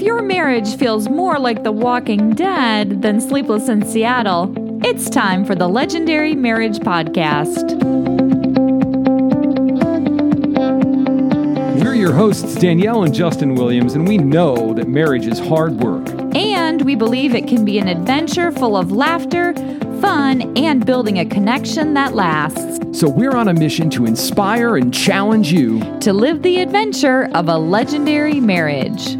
If your marriage feels more like The Walking Dead than Sleepless in Seattle, it's time for the Legendary Marriage Podcast. We're your hosts, Danielle and Justin Williams, and we know that marriage is hard work. And we believe it can be an adventure full of laughter, fun, and building a connection that lasts. So we're on a mission to inspire and challenge you To live the adventure of a legendary marriage.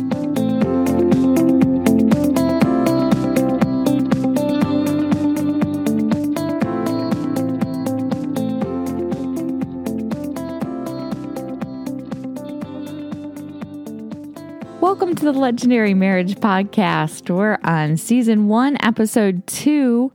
To the Legendary Marriage Podcast. We're on season one, episode two.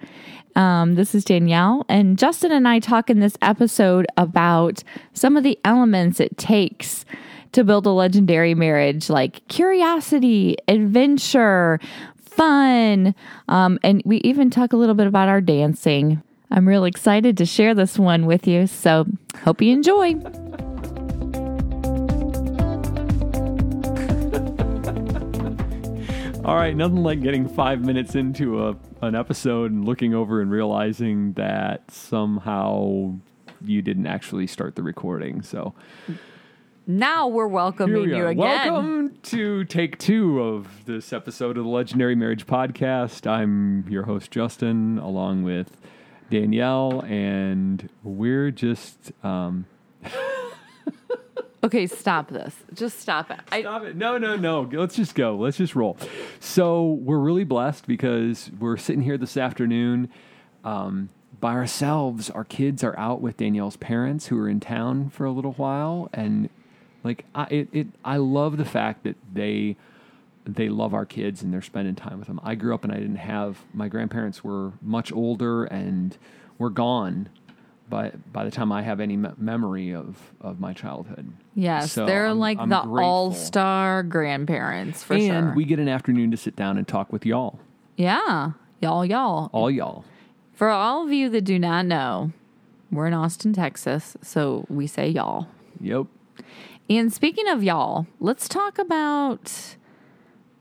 Um, this is Danielle, and Justin and I talk in this episode about some of the elements it takes to build a legendary marriage, like curiosity, adventure, fun, um, and we even talk a little bit about our dancing. I'm real excited to share this one with you, so hope you enjoy. All right, nothing like getting five minutes into a an episode and looking over and realizing that somehow you didn't actually start the recording. So Now we're welcoming we you again. Welcome to take two of this episode of the Legendary Marriage Podcast. I'm your host Justin, along with Danielle, and we're just um, Okay, stop this. Just stop it. I, Stop it. No, no, no. Let's just go. Let's just roll. So we're really blessed because we're sitting here this afternoon um, by ourselves. Our kids are out with Danielle's parents who are in town for a little while. And like, I, it, it, I love the fact that they, they love our kids and they're spending time with them. I grew up and I didn't have, my grandparents were much older and were gone by, by the time I have any me- memory of, of my childhood. yes, So they're I'm- like I'm the all-star grandparents for and sure. And we get an afternoon to sit down and talk with y'all, yeah, y'all, y'all. all y'all. For all of you that do not know, we're in Austin, Texas, so we say y'all. Yep. And speaking of y'all, let's talk about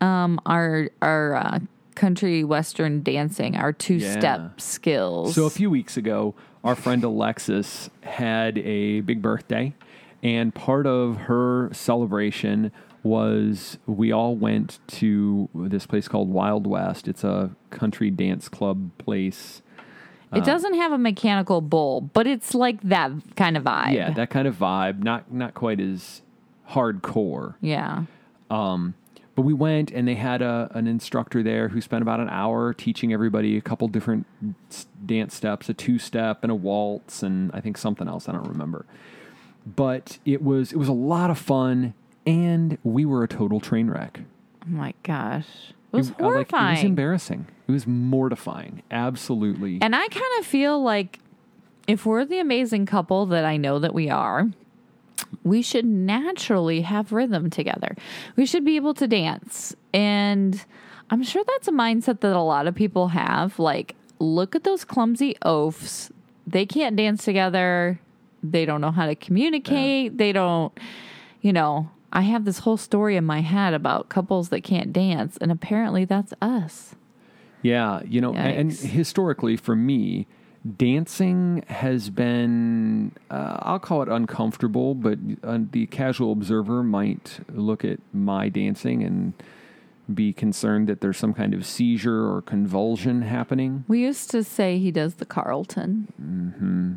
um our our uh, country western dancing, our two-step Yeah. skills. So a few weeks ago, our friend Alexis had a big birthday, and part of her celebration was we all went to this place called Wild West. It's a country dance club place. it um, doesn't have a mechanical bull, but it's like that kind of vibe. Yeah, that kind of vibe. Not not quite as hardcore. yeah. Um, But we went and they had a, an instructor there who spent about an hour teaching everybody a couple different dance steps, a two step and a waltz, and I think something else I don't remember. But it was it was a lot of fun, and we were a total train wreck. Oh my gosh. It was It- uh, like, horrifying. it was embarrassing. It was mortifying. Absolutely. And I kind of feel like if we're the amazing couple that I know that we are, we should naturally have rhythm together. We should be able to dance. And I'm sure that's a mindset that a lot of people have. Like, look at those clumsy oafs. They can't dance together. They don't know how to communicate. They don't, you know. I have this whole story in my head about couples that can't dance, and apparently that's us. Yeah, you know, and, and historically for me, dancing has been, uh, I'll call it uncomfortable, but uh, the casual observer might look at my dancing and be concerned that there's some kind of seizure or convulsion happening. We used to say he does the Carlton. Hmm.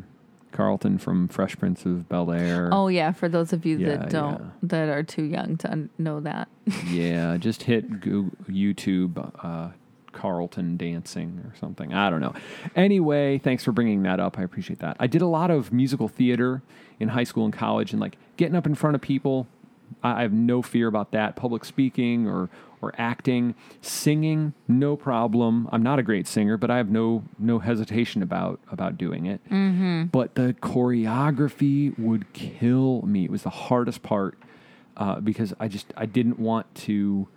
Carlton from Fresh Prince of Bel Air. Oh yeah, for those of you Yeah, that don't yeah. that are too young to un- know that. Yeah, just hit Google, YouTube uh, Carlton dancing or something. I don't know. Anyway, thanks for bringing that up. I appreciate that. I did a lot of musical theater in high school and college, and like getting up in front of people. I have no fear about that. Public speaking or or acting, singing, no problem. I'm not a great singer, but I have no no hesitation about about doing it. Mm-hmm. But the choreography would kill me. It was the hardest part uh, because I just I didn't want to.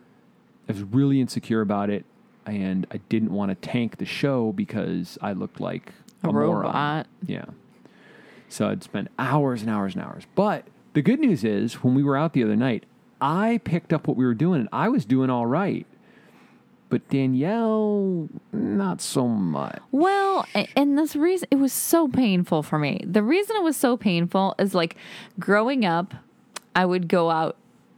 I was really insecure about it, and I didn't want to tank the show because I looked like A a, moron. robot. Yeah. So I'd spend hours and hours and hours. But the good news is, when we were out the other night, I picked up what we were doing and I was doing all right. But Danielle, not so much. Well, and this reason it was so painful for me. The reason it was so painful is like growing up, I would go out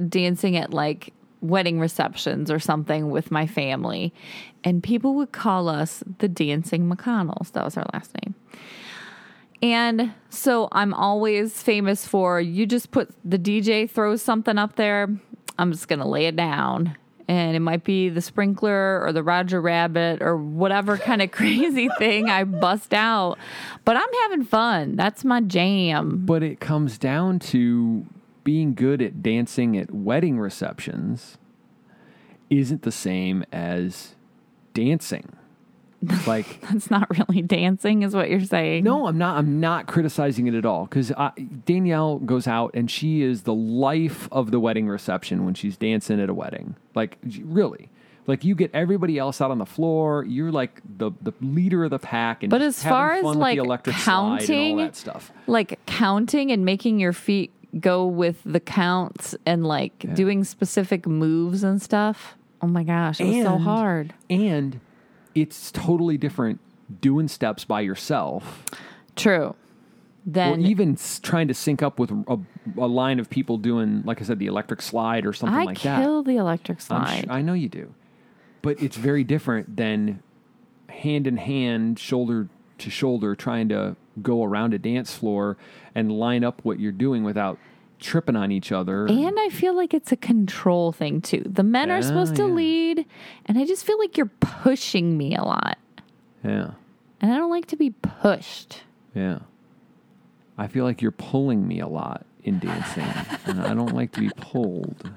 dancing at like wedding receptions or something with my family, and people would call us the Dancing McConnells. That was our last name. And so I'm always famous for you just put the DJ throws something up there, I'm just going to lay it down. And it might be the sprinkler or the Roger Rabbit or whatever kind of crazy thing I bust out. But I'm having fun. That's my jam. But it comes down to being good at dancing at wedding receptions isn't the same as dancing. Like That's not really dancing, is what you're saying. No, I'm not. I'm not criticizing it at all because Danielle goes out and she is the life of the wedding reception when she's dancing at a wedding. Like really, like you get everybody else out on the floor. You're like the the leader of the pack. And But as far as, like, the electric slide and counting, all that stuff. like counting and making your feet go with the counts and like doing specific moves and stuff. Oh my gosh, it was so hard. And it's totally different doing steps by yourself True. or Then even trying to sync up with a, a line of people doing, like I said, the electric slide or something I like that. I kill the electric slide. sh- I know you do, but it's very different than hand in hand, shoulder to shoulder, trying to go around a dance floor and line up what you're doing without tripping on each other. and I feel like it's a control thing too. The men are Oh, supposed to yeah. lead, and I just feel like you're pushing me a lot. yeah, And I don't like to be pushed. yeah. I feel like you're pulling me a lot in dancing, and I don't like to be pulled.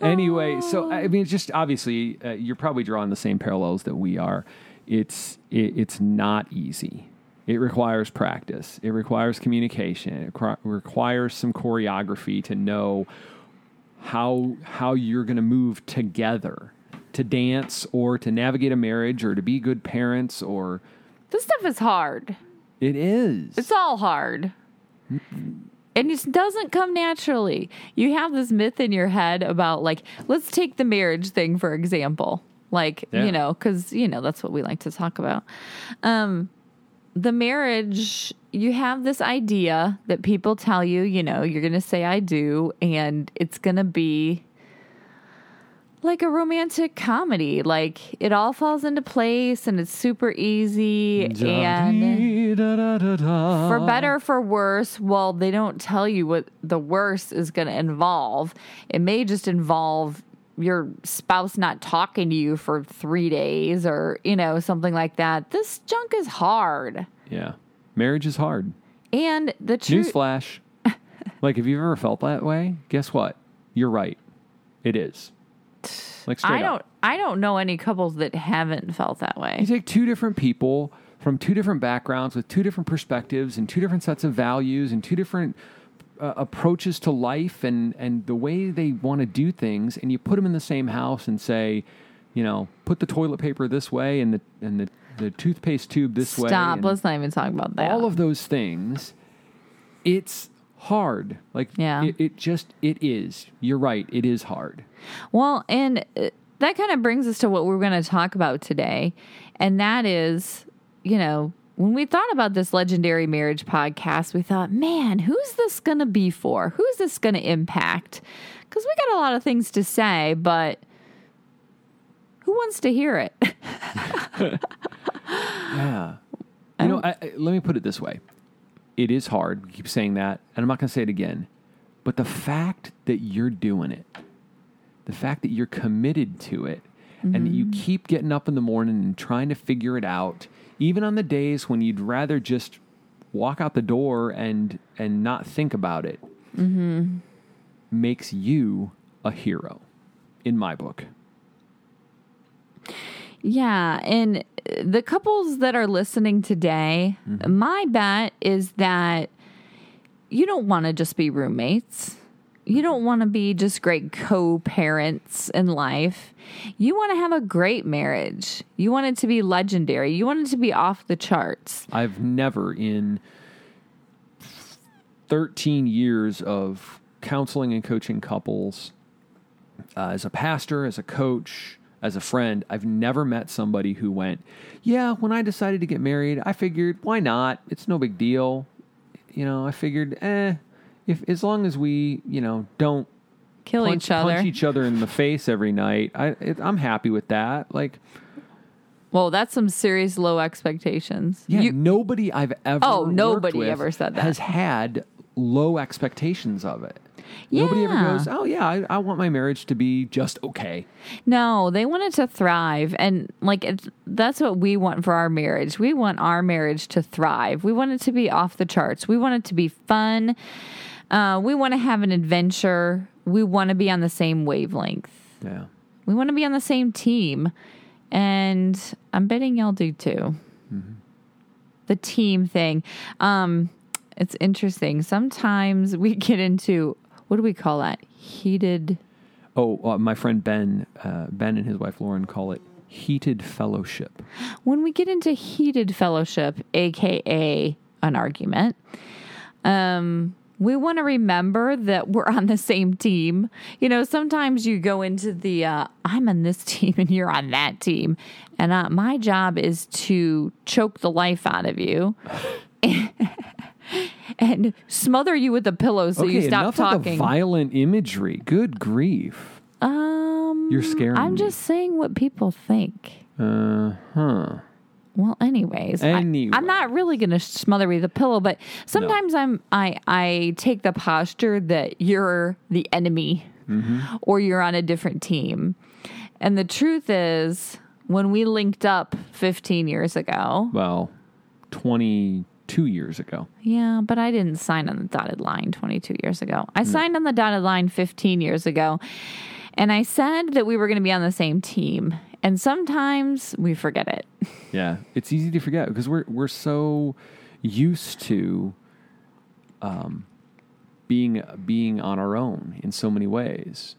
Anyway, so I mean, just obviously uh, you're probably drawing the same parallels that we are. It's it, it's not easy. It requires practice. It requires communication. It requi- requires some choreography to know how how you're going to move together to dance or to navigate a marriage or to be good parents or This stuff is hard. it is. It's all hard. And it doesn't come naturally. You have this myth in your head about, like, let's take the marriage thing, for example. Like, Yeah. you know, because, you know, that's what we like to talk about. Um, the marriage, you have this idea that people tell you, you know, you're going to say, I do, and it's going to be like a romantic comedy. Like, it all falls into place and it's super easy. And for better or for worse, well, they don't tell you what the worst is going to involve. It may just involve your spouse not talking to you for three days or, you know, something like that. This junk is hard. Yeah. Marriage is hard. And the truth. Newsflash. like, have you ever felt that way? Guess what? You're right. It is. Like straight I don't. up. I don't know any couples that haven't felt that way. You take two different people from two different backgrounds with two different perspectives and two different sets of values and two different uh, approaches to life and and the way they want to do things, and you put them in the same house and say, you know, put the toilet paper this way and the and the the toothpaste tube this way. Stop. Let's not even talk about that. all of those things it's hard like Yeah. it, it just it is you're right it is hard Well, and uh, that kind of brings us to what we're going to talk about today. And that is, you know, when we thought about this legendary marriage podcast, we thought, man, who's this going to be for? Who's this going to impact? Because we got a lot of things to say, but who wants to hear it? yeah you know I, I- let me put it this way it is hard we keep saying that and i'm not going to say it again but the fact that you're doing it the fact that you're committed to it and that you mm-hmm. keep getting up in the morning and trying to figure it out even on the days when you'd rather just walk out the door and and not think about it mm-hmm. makes you a hero in my book. Yeah, and the couples that are listening today, mm-hmm. my bet is that you don't want to just be roommates. You don't want to be just great co-parents in life. You want to have a great marriage. You want it to be legendary. You want it to be off the charts. I've never in 13 years of counseling and coaching couples, uh, as a pastor, as a coach, as a friend, I've never met somebody who went, "Yeah, when I decided to get married, I figured why not? It's no big deal. You know, I figured, eh, if as long as we, you know, don't Kill punch, each other. punch each other in the face every night, I it, I'm happy with that. Like, well, that's some serious low expectations. yeah, You- nobody I've ever Oh, worked nobody with ever said that. has had low expectations of it. Nobody ever Yeah. goes, oh yeah, I, I want my marriage to be just okay. No, they want it to thrive. And like, it's, that's what we want for our marriage. We want our marriage to thrive. We want it to be off the charts. We want it to be fun. Uh, we want to have an adventure. We want to be on the same wavelength. Yeah. We want to be on the same team. And I'm betting y'all do too. The team thing. Um, it's interesting. Sometimes we get into what do we call that? Heated. Oh, uh, my friend Ben, uh, Ben and his wife Lauren call it heated fellowship. when we get into heated fellowship, aka an argument, um, we want to remember that we're on the same team. You know, sometimes you go into the uh, I'm on this team and you're on that team, and uh, my job is to choke the life out of you. And smother you with a pillow so okay, you stop enough talking. of the violent imagery. Good grief. um, You're scaring I'm me. just saying what people think. Uh huh. Well, anyways, I- Anyway. I'm not really going to smother you with a pillow, but sometimes I'm I I take the posture that you're the enemy Mm-hmm. or you're on a different team. And the truth is, when we linked up 15 years ago, Well, 22 years ago. yeah, but I didn't sign on the dotted line 22 years ago. I signed on the dotted line 15 years ago. And I said that we were going to be on the same team. And sometimes we forget it. Yeah, it's easy to forget because we're we're so used to um, being being on our own in so many ways,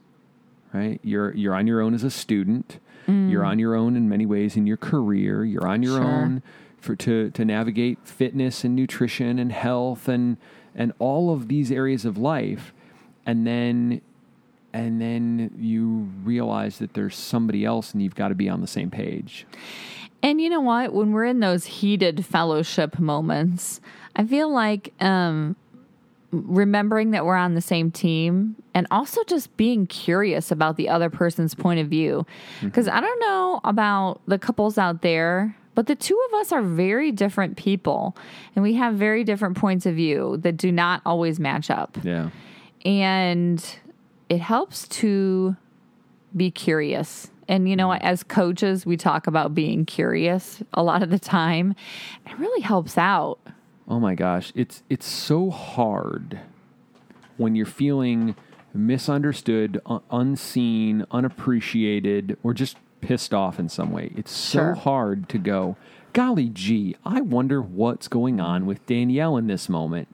right? You're you're on your own as a student. You're on your own in many ways in your career. You're on your Sure. own for to to navigate fitness and nutrition and health and and all of these areas of life, and then and then you realize that there's somebody else and you've got to be on the same page. And you know what? When we're in those heated fellowship moments, I feel like um, remembering that we're on the same team and also just being curious about the other person's point of view. Because I don't know about the couples out there, but the two of us are very different people and we have very different points of view that do not always match up. Yeah. And it helps to be curious. And you know? Mm. As coaches, we talk about being curious a lot of the time. It really helps out. Oh my gosh, it's it's so hard when you're feeling misunderstood, un- unseen, unappreciated, or just pissed off in some way. It's so Sure. hard to go, golly gee, I wonder what's going on with Danielle in this moment,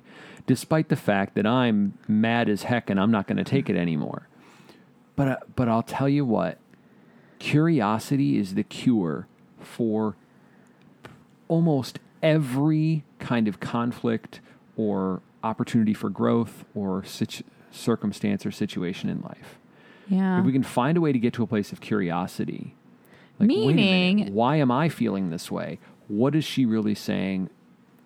despite the fact that I'm mad as heck and I'm not going to take it anymore. But uh, but I'll tell you what, curiosity is the cure for almost every kind of conflict or opportunity for growth or situ- circumstance or situation in life. Yeah. If we can find a way to get to a place of curiosity, like, a minute, Meaning- why am I feeling this way? What is she really saying?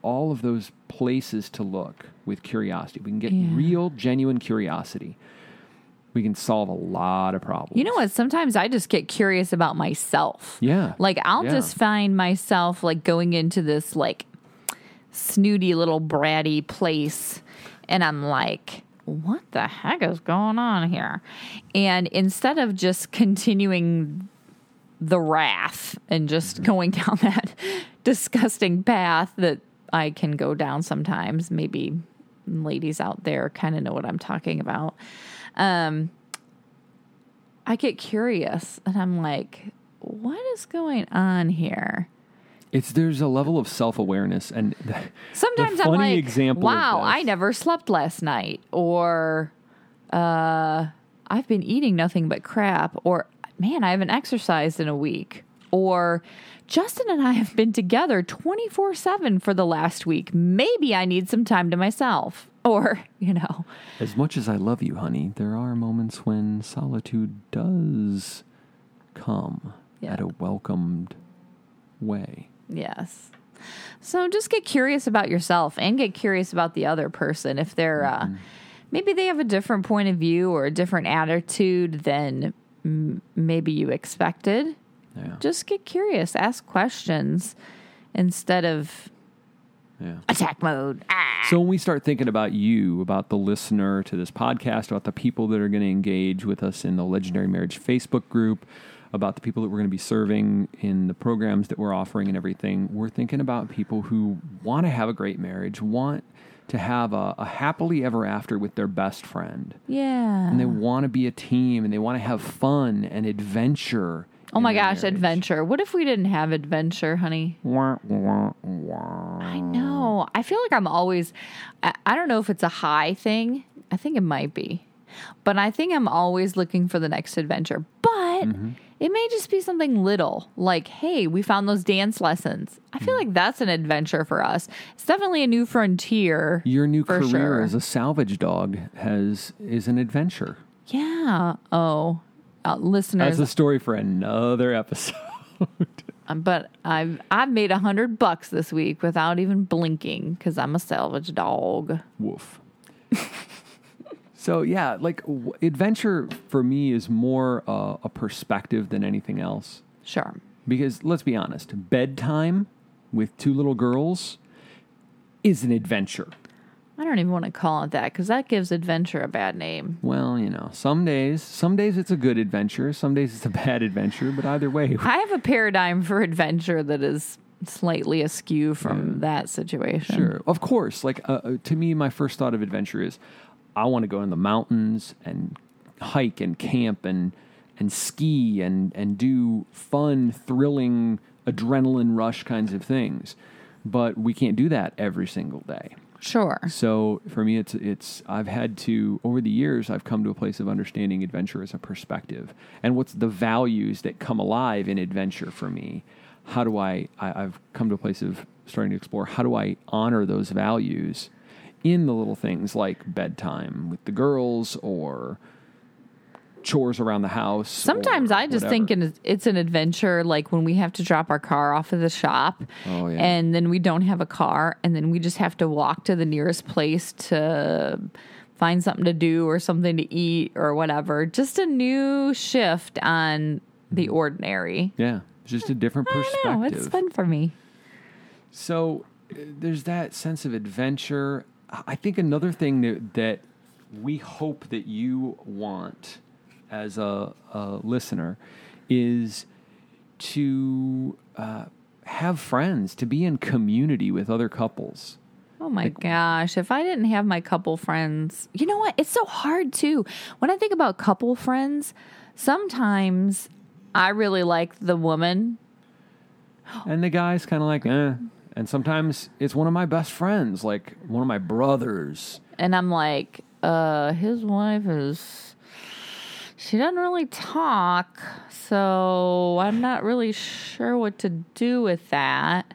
All of those places to look with curiosity. We can get Yeah. real, genuine curiosity. We can solve a lot of problems. You know what? Sometimes I just get curious about myself. Yeah. Like I'll Yeah. just find myself like going into this like snooty little bratty place and I'm like, what the heck is going on here? And instead of just continuing the wrath and just mm-hmm. going down that disgusting path that I can go down sometimes, maybe ladies out there kind of know what I'm talking about. Um, I get curious and I'm like, what is going on here? It's there's a level of self awareness and the, Sometimes the I'm like, example wow, I never slept last night, or uh, I've been eating nothing but crap, or man, I haven't exercised in a week, or Justin and I have been together 24 7 for the last week. Maybe I need some time to myself. or, you know, As much as I love you, honey, there are moments when solitude does come Yeah. at a welcomed way. yes. So just get curious about yourself and get curious about the other person. If they're, uh, maybe they have a different point of view or a different attitude than m- maybe you expected. Yeah. Just get curious, ask questions instead of yeah. attack mode. Ah. So when we start thinking about you, about the listener to this podcast, about the people that are going to engage with us in the Legendary Marriage Facebook group, about the people that we're going to be serving in the programs that we're offering and everything, we're thinking about people who want to have a great marriage, want to have a, a happily ever after with their best friend. Yeah. And they want to be a team and they want to have fun and adventure. Oh my gosh, adventure. What if we didn't have adventure, honey? I know. I feel like I'm always, I, I don't know if it's a high thing. I think it might be. But I think I'm always looking for the next adventure. But Mm-hmm. it may just be something little, like, hey, we found those dance lessons. I Mm. feel like that's an adventure for us. It's definitely a new frontier. Your new career sure. as a salvage dog has is an adventure. Yeah. Oh, uh, That's listeners, a story for another episode. Um, but I've I've made a hundred bucks this week without even blinking because I'm a salvage dog. Woof. so yeah, like w- adventure for me is more uh, a perspective than anything else. Sure. Because let's be honest, bedtime with two little girls is an adventure. I don't even want to call it that because that gives adventure a bad name. Well, you know, some days, some days it's a good adventure, some days it's a bad adventure, but either way, I have a paradigm for adventure that is slightly askew from that situation. Sure, of course. Like uh, uh, to me, my first thought of adventure is I want to go in the mountains and hike and camp and and ski and and do fun, thrilling, adrenaline rush kinds of things. But we can't do that every single day. Sure. So for me, it's it's I've had to over the years I've come to a place of understanding adventure as a perspective and what's the values that come alive in adventure for me. How do I, I I've come to a place of starting to explore how do I honor those values in the little things like bedtime with the girls or chores around the house. Sometimes I just whatever. think it's an adventure, like when we have to drop our car off at the shop, Oh, yeah. and then we don't have a car, and then we just have to walk to the nearest place to find something to do or something to eat or whatever. Just a new shift on the ordinary. yeah, just a different perspective. know. It's fun for me. So uh, there's that sense of adventure. I think another thing that, that we hope that you want as a, a listener is to uh, have friends, to be in community with other couples. Oh my gosh. If I didn't have my couple friends, you know what? It's so hard too. When I think about couple friends, sometimes I really like the woman. And the guy's kind of like, eh. And sometimes it's one of my best friends, like one of my brothers. And I'm like, uh, his wife is, she doesn't really talk. So I'm not really sure what to do with that.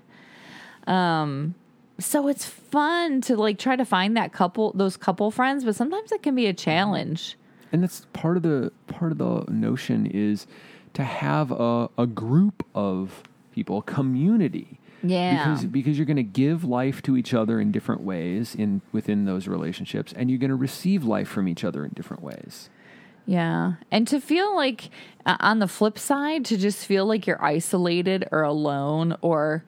Um, so it's fun to like try to find that couple, those couple friends, but sometimes it can be a challenge. and that's part of the part of the notion is to have a, a group of people, a community. Yeah. Because because you're going to give life to each other in different ways in within those relationships, and you're going to receive life from each other in different ways. Yeah. And to feel like, uh, on the flip side, to just feel like you're isolated or alone, or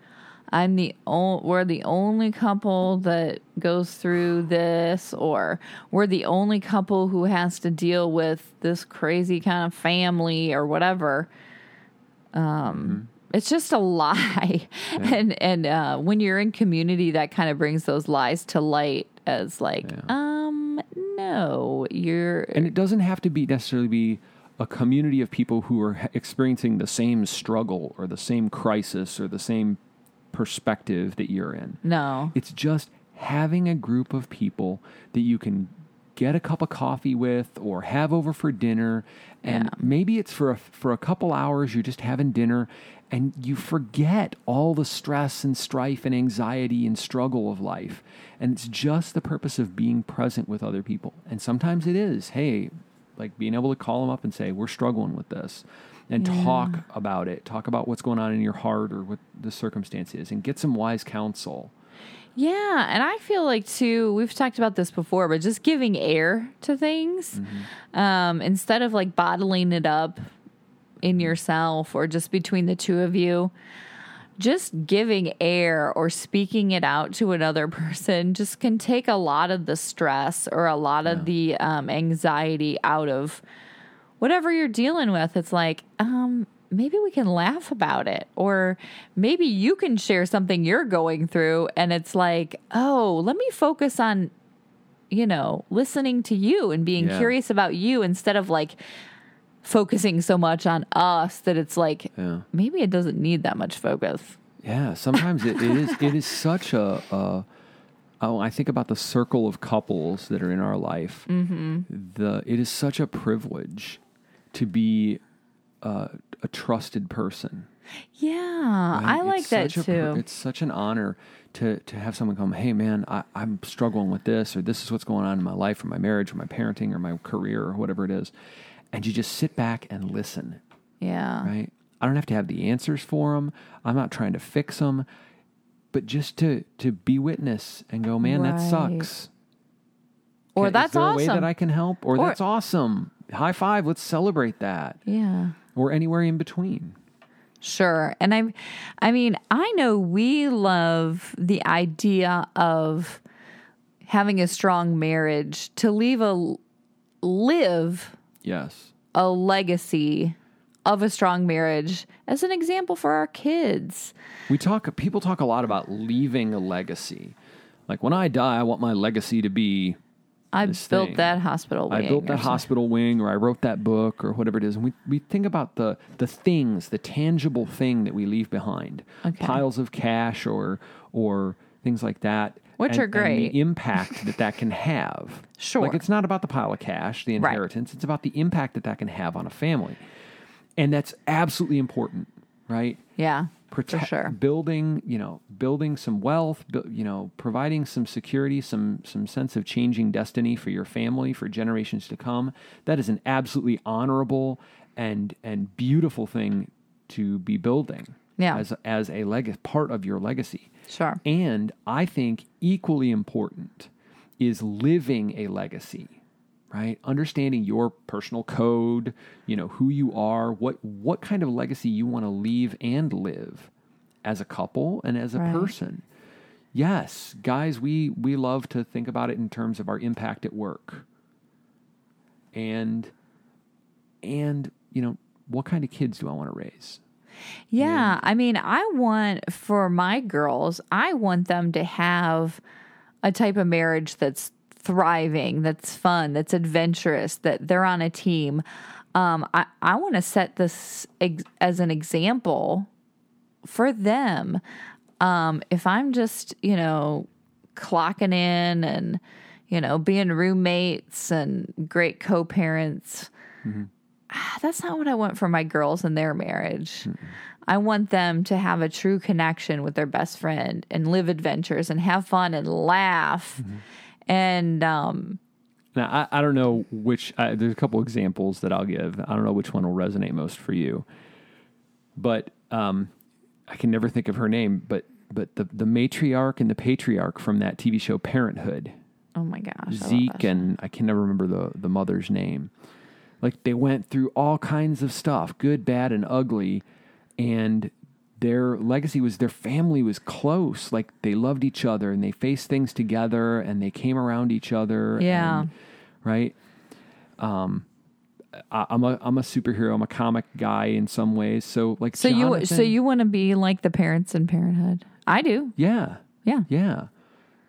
I'm the only, we're the only couple that goes through this, or we're the only couple who has to deal with this crazy kind of family or whatever. Um, It's just a lie, and and uh, when you're in community, that kind of brings those lies to light as like, um, no, you're And it doesn't have to be necessarily be a community of people who are experiencing the same struggle or the same crisis or the same perspective that you're in. no, It's just having a group of people that you can get a cup of coffee with or have over for dinner and Yeah. maybe it's for a, for a couple hours you're just having dinner and you forget all the stress and strife and anxiety and struggle of life and it's just the purpose of being present with other people and sometimes it is hey like being able to call them up and say we're struggling with this and talk about it talk about what's going on in your heart or what the circumstance is and get some wise counsel Yeah, and I feel like too. We've talked about this before, but just giving air to things um, instead of like bottling it up in yourself or just between the two of you. Just giving air or speaking it out to another person just can take a lot of the stress or a lot of the um, anxiety out of whatever you're dealing with. It's like, um, maybe we can laugh about it, or maybe you can share something you're going through, and it's like, oh, let me focus on, you know, listening to you and being Yeah. curious about you instead of like focusing so much on us that it's like yeah maybe it doesn't need that much focus. Yeah, sometimes it, it is it is such a, a oh I think about the circle of couples that are in our life. Mm-hmm. The it is such a privilege to be uh, a trusted person. Yeah, I like It's that such a pr- too. it's such an honor to to have someone come, hey man, I, I'm struggling with this, or this is what's going on in my life, or my marriage, or my parenting, or my career, or whatever it is, and you just sit back and listen yeah. right? I don't have to have the answers for them. I'm not trying to fix them, but just to to be witness and go, man, that sucks. Or Is that's there a way that I can help? Or, Or- that's awesome. High five. Let's celebrate that. yeah. Or anywhere in between. Sure. And I I mean, I know we love the idea of having a strong marriage to leave a live Yes. a legacy of a strong marriage as an example for our kids. We talk. People talk a lot about leaving a legacy. Like when I die, I want my legacy to be I built thing. that hospital wing. I built that hospital wing, or I wrote that book, or whatever it is. And we, we think about the the things, the tangible thing that we leave behind, Okay. piles of cash, or or things like that, Which and- are and great. the impact that that can have. Sure. like it's not about the pile of cash, the Right. inheritance. It's about the impact that that can have on a family, and that's absolutely important, right? Yeah. protect sure. building you know building some wealth bu- you know providing some security some some sense of changing destiny for your family for generations to come that is an absolutely honorable and and beautiful thing to be building Yeah. as as a leg- part of your legacy Sure. and i think equally important is living a legacy right understanding your personal code you know who you are what what kind of legacy you want to leave and live as a couple and as a Right. person yes guys we we love to think about it in terms of our impact at work and and you know what kind of kids do i want to raise Yeah, I mean, I want for my girls, I want them to have a type of marriage that's thriving, that's fun, that's adventurous, that they're on a team. Um, I, I want to set this ex- as an example for them. Um, if I'm just, you know, clocking in and, you know, being roommates and great co parents, ah, that's not what I want for my girls in their marriage. I want them to have a true connection with their best friend and live adventures and have fun and laugh. And um, Now, I, I don't know which, uh, there's a couple examples that I'll give. I don't know which one will resonate most for you. But um, I can never think of her name, but but the, the matriarch and the patriarch from that TV show Parenthood, oh my gosh, Zeek that. and I can never remember the, the mother's name. Like they went through all kinds of stuff, good, bad, and ugly. And their legacy was their family was close. Like they loved each other and they faced things together and they came around each other. Yeah. and- right. Um, I, I'm a I'm a superhero. I'm a comic guy in some ways. So like So you so you want to be like the parents in Parenthood? I do. yeah Yeah. yeah.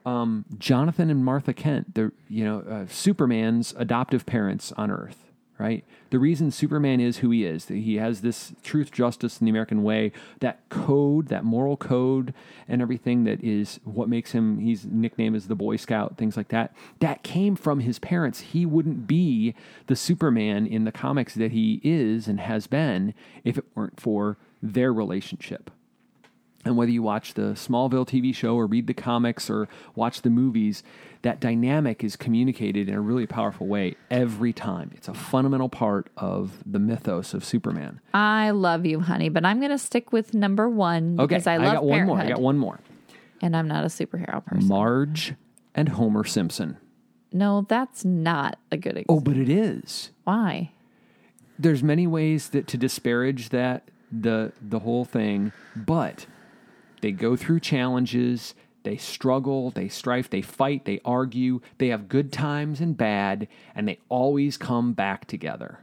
Um, Jonathan and Martha Kent, they're you know uh, Superman's adoptive parents on Earth, right? The reason Superman is who he is, he has this truth, justice, and the American way, that code, that moral code, and everything that is what makes him, he's nicknamed as the Boy Scout, things like that, that came from his parents. He wouldn't be the Superman in the comics that he is and has been if it weren't for their relationship. And whether you watch the Smallville TV show or read the comics or watch the movies, that dynamic is communicated in a really powerful way every time. It's a fundamental part of the mythos of Superman. I love you, honey, but I'm going to stick with number one Okay, because I love I got one more. I got one more. and I'm not a superhero person. Marge and Homer Simpson. no, that's not a good example. Oh, but it is. Why? There's many ways that to disparage that the the whole thing, but they go through challenges, they struggle, they strife, they fight, they argue, they have good times and bad, and they always come back together,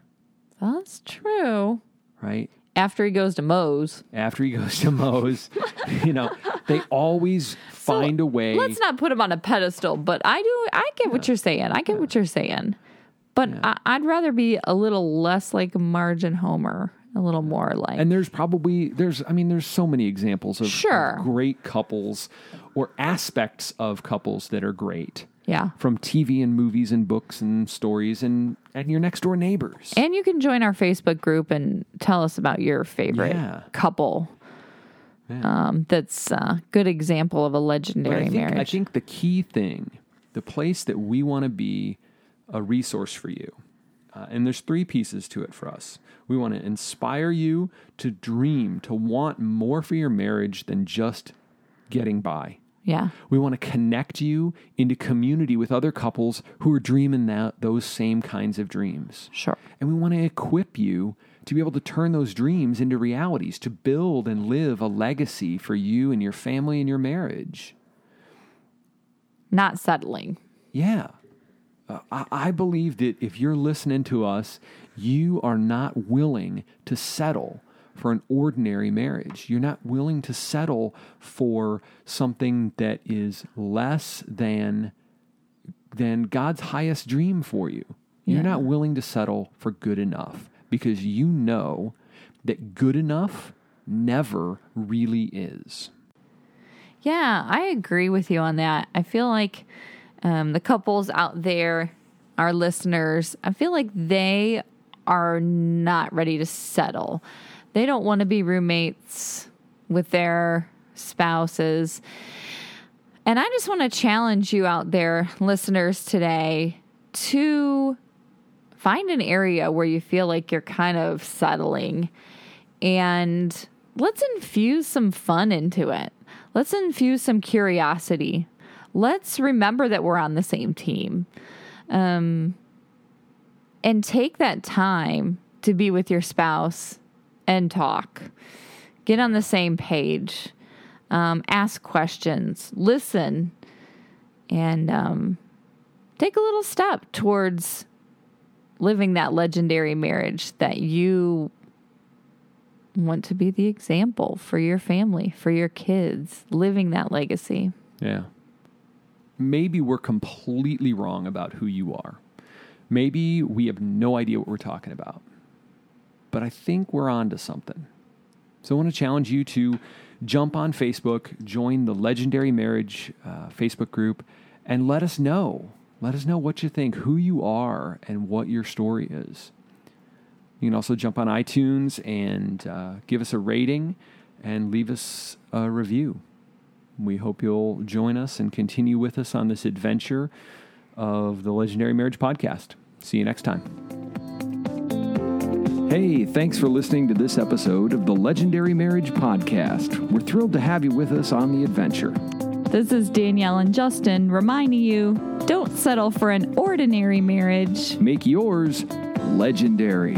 That's true. right? After he goes to Moe's. After he goes to Moe's, you know, they always find a way. Let's not put him on a pedestal, but I do. I get what you're saying. I get what you're saying. But I, I'd rather be a little less like Marge and Homer, a little more like. And there's probably there's I mean there's so many examples of, of Sure. great couples or aspects of couples that are great yeah. from TV and movies and books and stories and and your next door neighbors. And you can join our Facebook group and tell us about your favorite Yeah. couple. Um, that's a good example of a legendary I think, marriage. I think the key thing, the place that we want to be a resource for you, uh, and there's three pieces to it for us. We want to inspire you to dream, to want more for your marriage than just getting by. yeah. We want to connect you into community with other couples who are dreaming that those same kinds of dreams. Sure. And we want to equip you to be able to turn those dreams into realities, to build and live a legacy for you and your family and your marriage. Not settling. Yeah. Uh, I, I believe that if you're listening to us, you are not willing to settle for an ordinary marriage. You're not willing to settle for something that is less than than God's highest dream for you. You're Yeah. not willing to settle for good enough because you know that good enough never really is. Yeah, I agree with you on that. I feel like um, the couples out there, our listeners, I feel like they are not ready to settle. They don't want to be roommates with their spouses. And I just want to challenge you out there, listeners, today to find an area where you feel like you're kind of settling and let's infuse some fun into it. Let's infuse some curiosity. Let's remember that we're on the same team. Um, and take that time to be with your spouse and talk. Get on the same page. Um, ask questions. Listen. And um, take a little step towards living that legendary marriage that you want to be the example for your family, for your kids, living that legacy. Yeah. Maybe we're completely wrong about who you are. Maybe we have no idea what we're talking about. But I think we're on to something. So I want to challenge you to jump on Facebook, join the Legendary Marriage uh, Facebook group, and let us know. Let us know what you think, who you are, and what your story is. You can also jump on iTunes and uh, give us a rating and leave us a review. We hope you'll join us and continue with us on this adventure of the Legendary Marriage Podcast. See you next time. Hey, thanks for listening to this episode of the Legendary Marriage Podcast. We're thrilled to have you with us on the adventure. This is Danielle and Justin reminding you don't settle for an ordinary marriage. Make yours legendary.